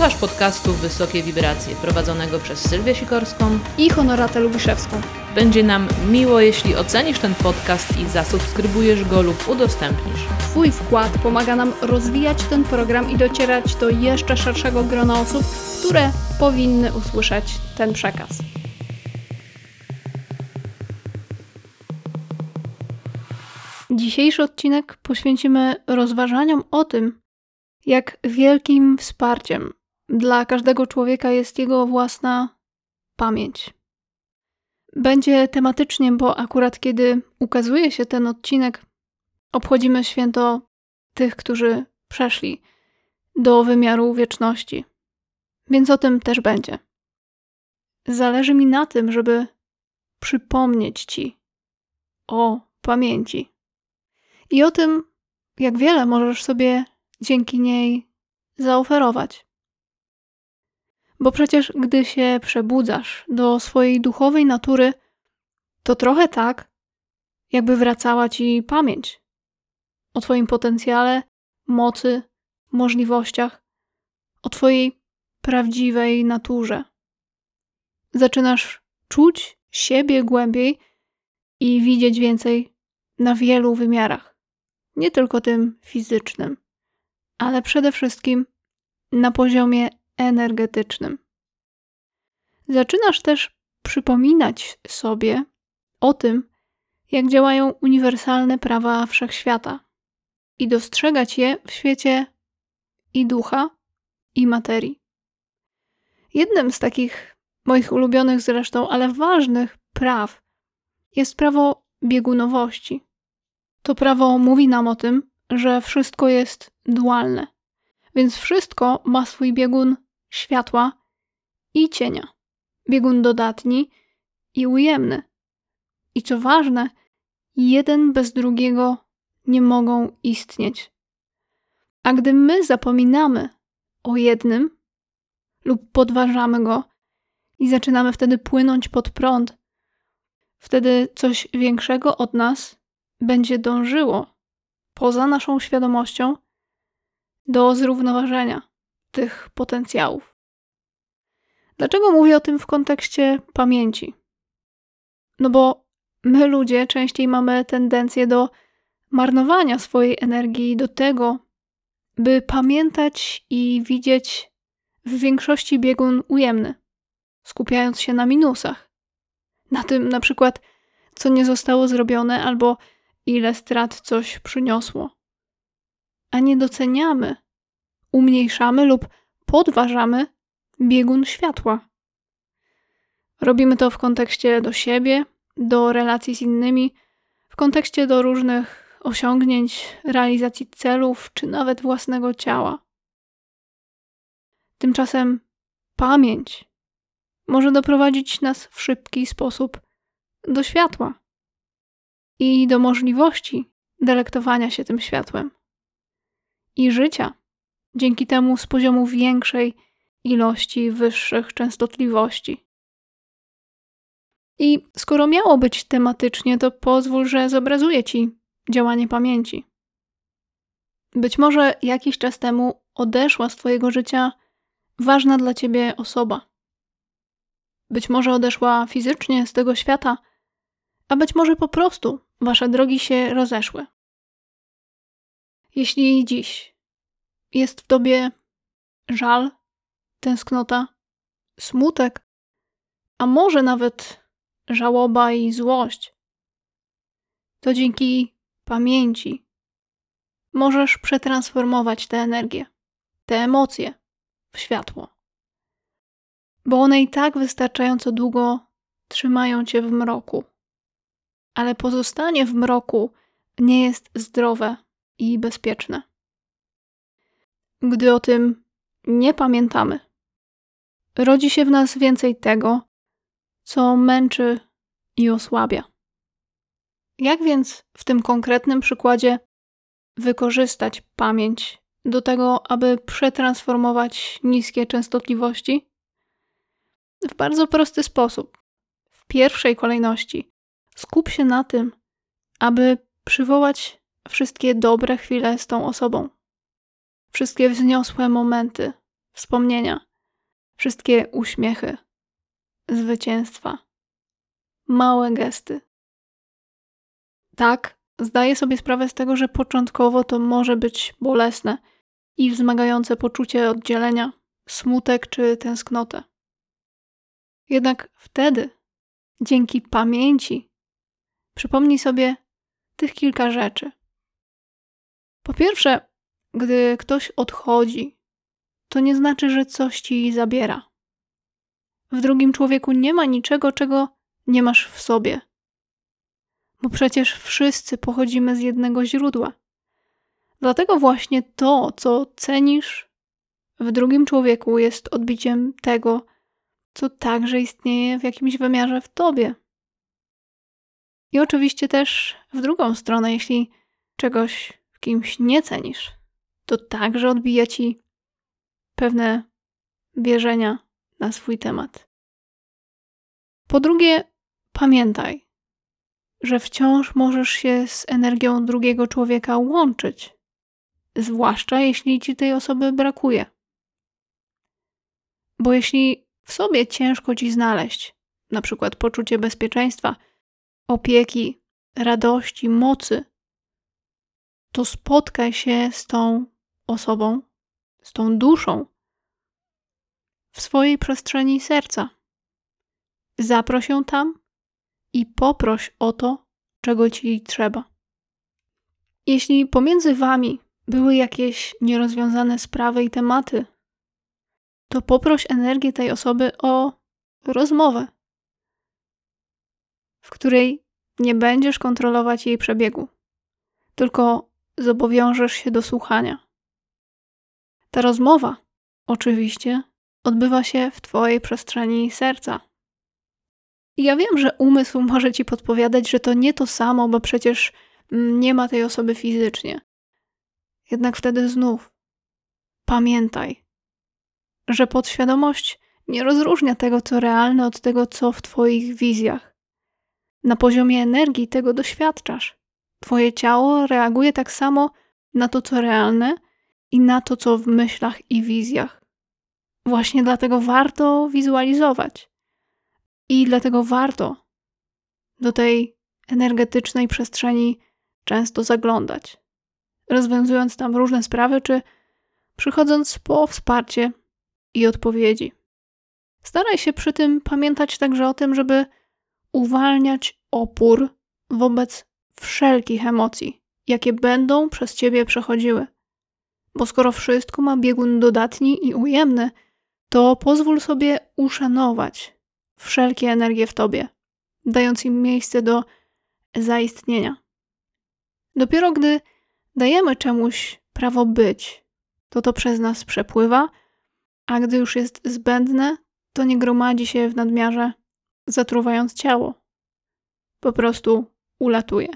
Słuchasz podcastu Wysokie Wibracje, prowadzonego przez Sylwię Sikorską. I Honoratę Lubiszewską. Będzie nam miło, jeśli ocenisz ten podcast i zasubskrybujesz go lub udostępnisz. Twój wkład pomaga nam rozwijać ten program i docierać do jeszcze szerszego grona osób, które powinny usłyszeć ten przekaz. Dzisiejszy odcinek poświęcimy rozważaniom o tym, jak wielkim wsparciem dla każdego człowieka jest jego własna pamięć. Będzie tematycznie, bo akurat kiedy ukazuje się ten odcinek, obchodzimy święto tych, którzy przeszli do wymiaru wieczności. Więc o tym też będzie. Zależy mi na tym, żeby przypomnieć Ci o pamięci i o tym, jak wiele możesz sobie dzięki niej zaoferować. Bo przecież, gdy się przebudzasz do swojej duchowej natury, to trochę tak, jakby wracała ci pamięć o Twoim potencjale, mocy, możliwościach, o Twojej prawdziwej naturze. Zaczynasz czuć siebie głębiej i widzieć więcej na wielu wymiarach, nie tylko tym fizycznym, ale przede wszystkim na poziomie energetycznym. Zaczynasz też przypominać sobie o tym, jak działają uniwersalne prawa wszechświata i dostrzegać je w świecie i ducha, i materii. Jednym z takich moich ulubionych zresztą, ale ważnych praw jest prawo biegunowości. To prawo mówi nam o tym, że wszystko jest dualne, więc wszystko ma swój biegun światła i cienia, biegun dodatni i ujemny. I co ważne, jeden bez drugiego nie mogą istnieć. A gdy my zapominamy o jednym lub podważamy go i zaczynamy wtedy płynąć pod prąd, wtedy coś większego od nas będzie dążyło poza naszą świadomością do zrównoważenia tych potencjałów. Dlaczego mówię o tym w kontekście pamięci? No bo my ludzie częściej mamy tendencję do marnowania swojej energii, do tego, by pamiętać i widzieć w większości biegun ujemny, skupiając się na minusach. Na tym na przykład, co nie zostało zrobione albo ile strat coś przyniosło. A nie doceniamy, umniejszamy lub podważamy biegun światła. Robimy to w kontekście do siebie, do relacji z innymi, w kontekście do różnych osiągnięć, realizacji celów czy nawet własnego ciała. Tymczasem pamięć może doprowadzić nas w szybki sposób do światła i do możliwości delektowania się tym światłem i życia dzięki temu z poziomu większej ilości wyższych częstotliwości. I skoro miało być tematycznie, to pozwól, że zobrazuję ci działanie pamięci. Być może jakiś czas temu odeszła z Twojego życia ważna dla Ciebie osoba. Być może odeszła fizycznie z tego świata, a być może po prostu Wasze drogi się rozeszły. Jeśli dziś jest w Tobie żal, tęsknota, smutek, a może nawet żałoba i złość, to dzięki pamięci możesz przetransformować tę energię, te emocje w światło. Bo one i tak wystarczająco długo trzymają cię w mroku. Ale pozostanie w mroku nie jest zdrowe i bezpieczne. Gdy o tym nie pamiętamy, rodzi się w nas więcej tego, co męczy i osłabia. Jak więc w tym konkretnym przykładzie wykorzystać pamięć do tego, aby przetransformować niskie częstotliwości? W bardzo prosty sposób. W pierwszej kolejności skup się na tym, aby przywołać wszystkie dobre chwile z tą osobą, wszystkie wzniosłe momenty, wspomnienia, wszystkie uśmiechy, zwycięstwa, małe gesty. Tak, zdaję sobie sprawę z tego, że początkowo to może być bolesne i wzmagające poczucie oddzielenia, smutek czy tęsknotę. Jednak wtedy, dzięki pamięci, przypomnij sobie tych kilka rzeczy. Po pierwsze, gdy ktoś odchodzi, to nie znaczy, że coś ci zabiera. W drugim człowieku nie ma niczego, czego nie masz w sobie. Bo przecież wszyscy pochodzimy z jednego źródła. Dlatego właśnie to, co cenisz w drugim człowieku, jest odbiciem tego, co także istnieje w jakimś wymiarze w tobie. I oczywiście też w drugą stronę, jeśli czegoś w kimś nie cenisz, to także odbija ci pewne wierzenia na swój temat. Po drugie, pamiętaj, że wciąż możesz się z energią drugiego człowieka łączyć, zwłaszcza jeśli ci tej osoby brakuje. Bo jeśli w sobie ciężko ci znaleźć, na przykład poczucie bezpieczeństwa, opieki, radości, mocy, to spotkaj się z tą osobą, z tą duszą w swojej przestrzeni serca. Zaproś ją tam i poproś o to, czego ci trzeba. Jeśli pomiędzy wami były jakieś nierozwiązane sprawy i tematy, to poproś energię tej osoby o rozmowę, w której nie będziesz kontrolować jej przebiegu, tylko zobowiążesz się do słuchania. Ta rozmowa, oczywiście, odbywa się w Twojej przestrzeni serca. I ja wiem, że umysł może Ci podpowiadać, że to nie to samo, bo przecież mm, nie ma tej osoby fizycznie. Jednak wtedy znów pamiętaj, że podświadomość nie rozróżnia tego, co realne, od tego, co w Twoich wizjach. Na poziomie energii tego doświadczasz. Twoje ciało reaguje tak samo na to, co realne i na to, co w myślach i wizjach. Właśnie dlatego warto wizualizować. I dlatego warto do tej energetycznej przestrzeni często zaglądać, rozwiązując tam różne sprawy, czy przychodząc po wsparcie i odpowiedzi. Staraj się przy tym pamiętać także o tym, żeby uwalniać opór wobec wszelkich emocji, jakie będą przez ciebie przechodziły. Bo skoro wszystko ma biegun dodatni i ujemny, to pozwól sobie uszanować wszelkie energie w tobie, dając im miejsce do zaistnienia. Dopiero gdy dajemy czemuś prawo być, to to przez nas przepływa, a gdy już jest zbędne, to nie gromadzi się w nadmiarze, zatruwając ciało. Po prostu ulatuje.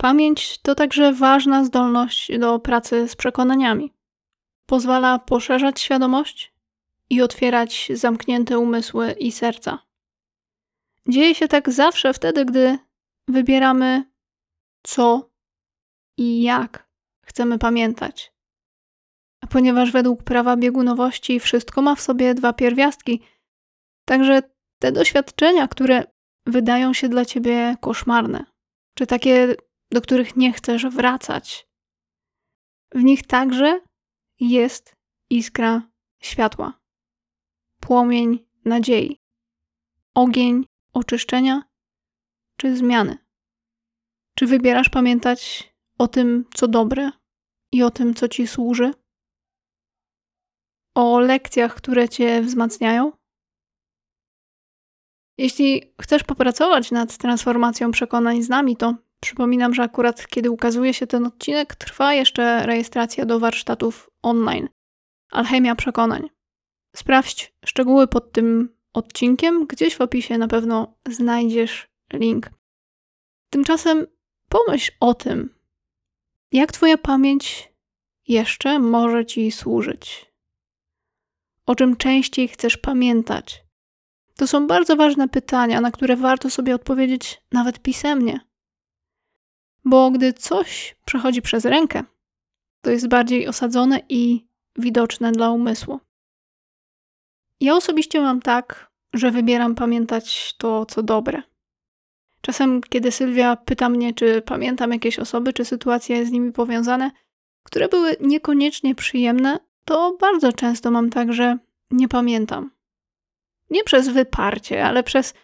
Pamięć to także ważna zdolność do pracy z przekonaniami. Pozwala poszerzać świadomość i otwierać zamknięte umysły i serca. Dzieje się tak zawsze wtedy, gdy wybieramy co i jak chcemy pamiętać. A ponieważ według prawa biegunowości wszystko ma w sobie dwa pierwiastki, także te doświadczenia, które wydają się dla ciebie koszmarne, czy takie, do których nie chcesz wracać, w nich także jest iskra światła, płomień nadziei, ogień oczyszczenia czy zmiany. Czy wybierasz pamiętać o tym, co dobre i o tym, co ci służy, o lekcjach, które cię wzmacniają. Jeśli chcesz popracować nad transformacją przekonań z nami, to przypominam, że akurat kiedy ukazuje się ten odcinek, trwa jeszcze rejestracja do warsztatów online. Alchemia przekonań. Sprawdź szczegóły pod tym odcinkiem, gdzieś w opisie na pewno znajdziesz link. Tymczasem pomyśl o tym, jak Twoja pamięć jeszcze może Ci służyć. O czym częściej chcesz pamiętać? To są bardzo ważne pytania, na które warto sobie odpowiedzieć nawet pisemnie. Bo gdy coś przechodzi przez rękę, to jest bardziej osadzone i widoczne dla umysłu. Ja osobiście mam tak, że wybieram pamiętać to, co dobre. Czasem, kiedy Sylwia pyta mnie, czy pamiętam jakieś osoby, czy sytuacje z nimi powiązane, które były niekoniecznie przyjemne, to bardzo często mam tak, że nie pamiętam. Nie przez wyparcie, ale przez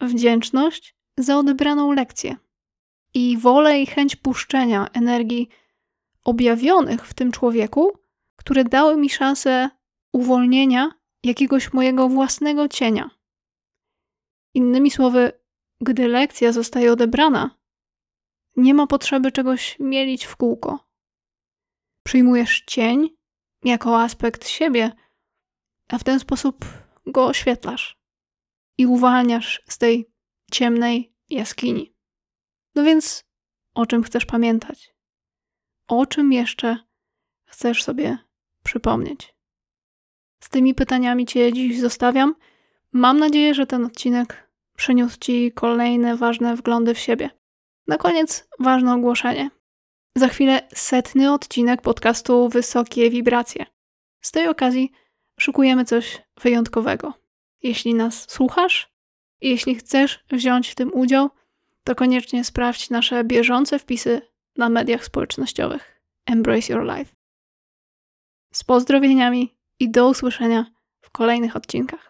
wdzięczność za odebraną lekcję i wolę i chęć puszczenia energii objawionych w tym człowieku, które dały mi szansę uwolnienia jakiegoś mojego własnego cienia. Innymi słowy, gdy lekcja zostaje odebrana, nie ma potrzeby czegoś mielić w kółko. Przyjmujesz cień jako aspekt siebie, a w ten sposób go oświetlasz i uwalniasz z tej ciemnej jaskini. No więc o czym chcesz pamiętać? O czym jeszcze chcesz sobie przypomnieć? Z tymi pytaniami Cię dziś zostawiam. Mam nadzieję, że ten odcinek przyniósł Ci kolejne ważne wglądy w siebie. Na koniec ważne ogłoszenie. Za chwilę setny odcinek podcastu Wysokie Wibracje. Z tej okazji szukujemy coś wyjątkowego. Jeśli nas słuchasz, jeśli chcesz wziąć w tym udział, to koniecznie sprawdź nasze bieżące wpisy na mediach społecznościowych. Embrace Your Life. Z pozdrowieniami i do usłyszenia w kolejnych odcinkach.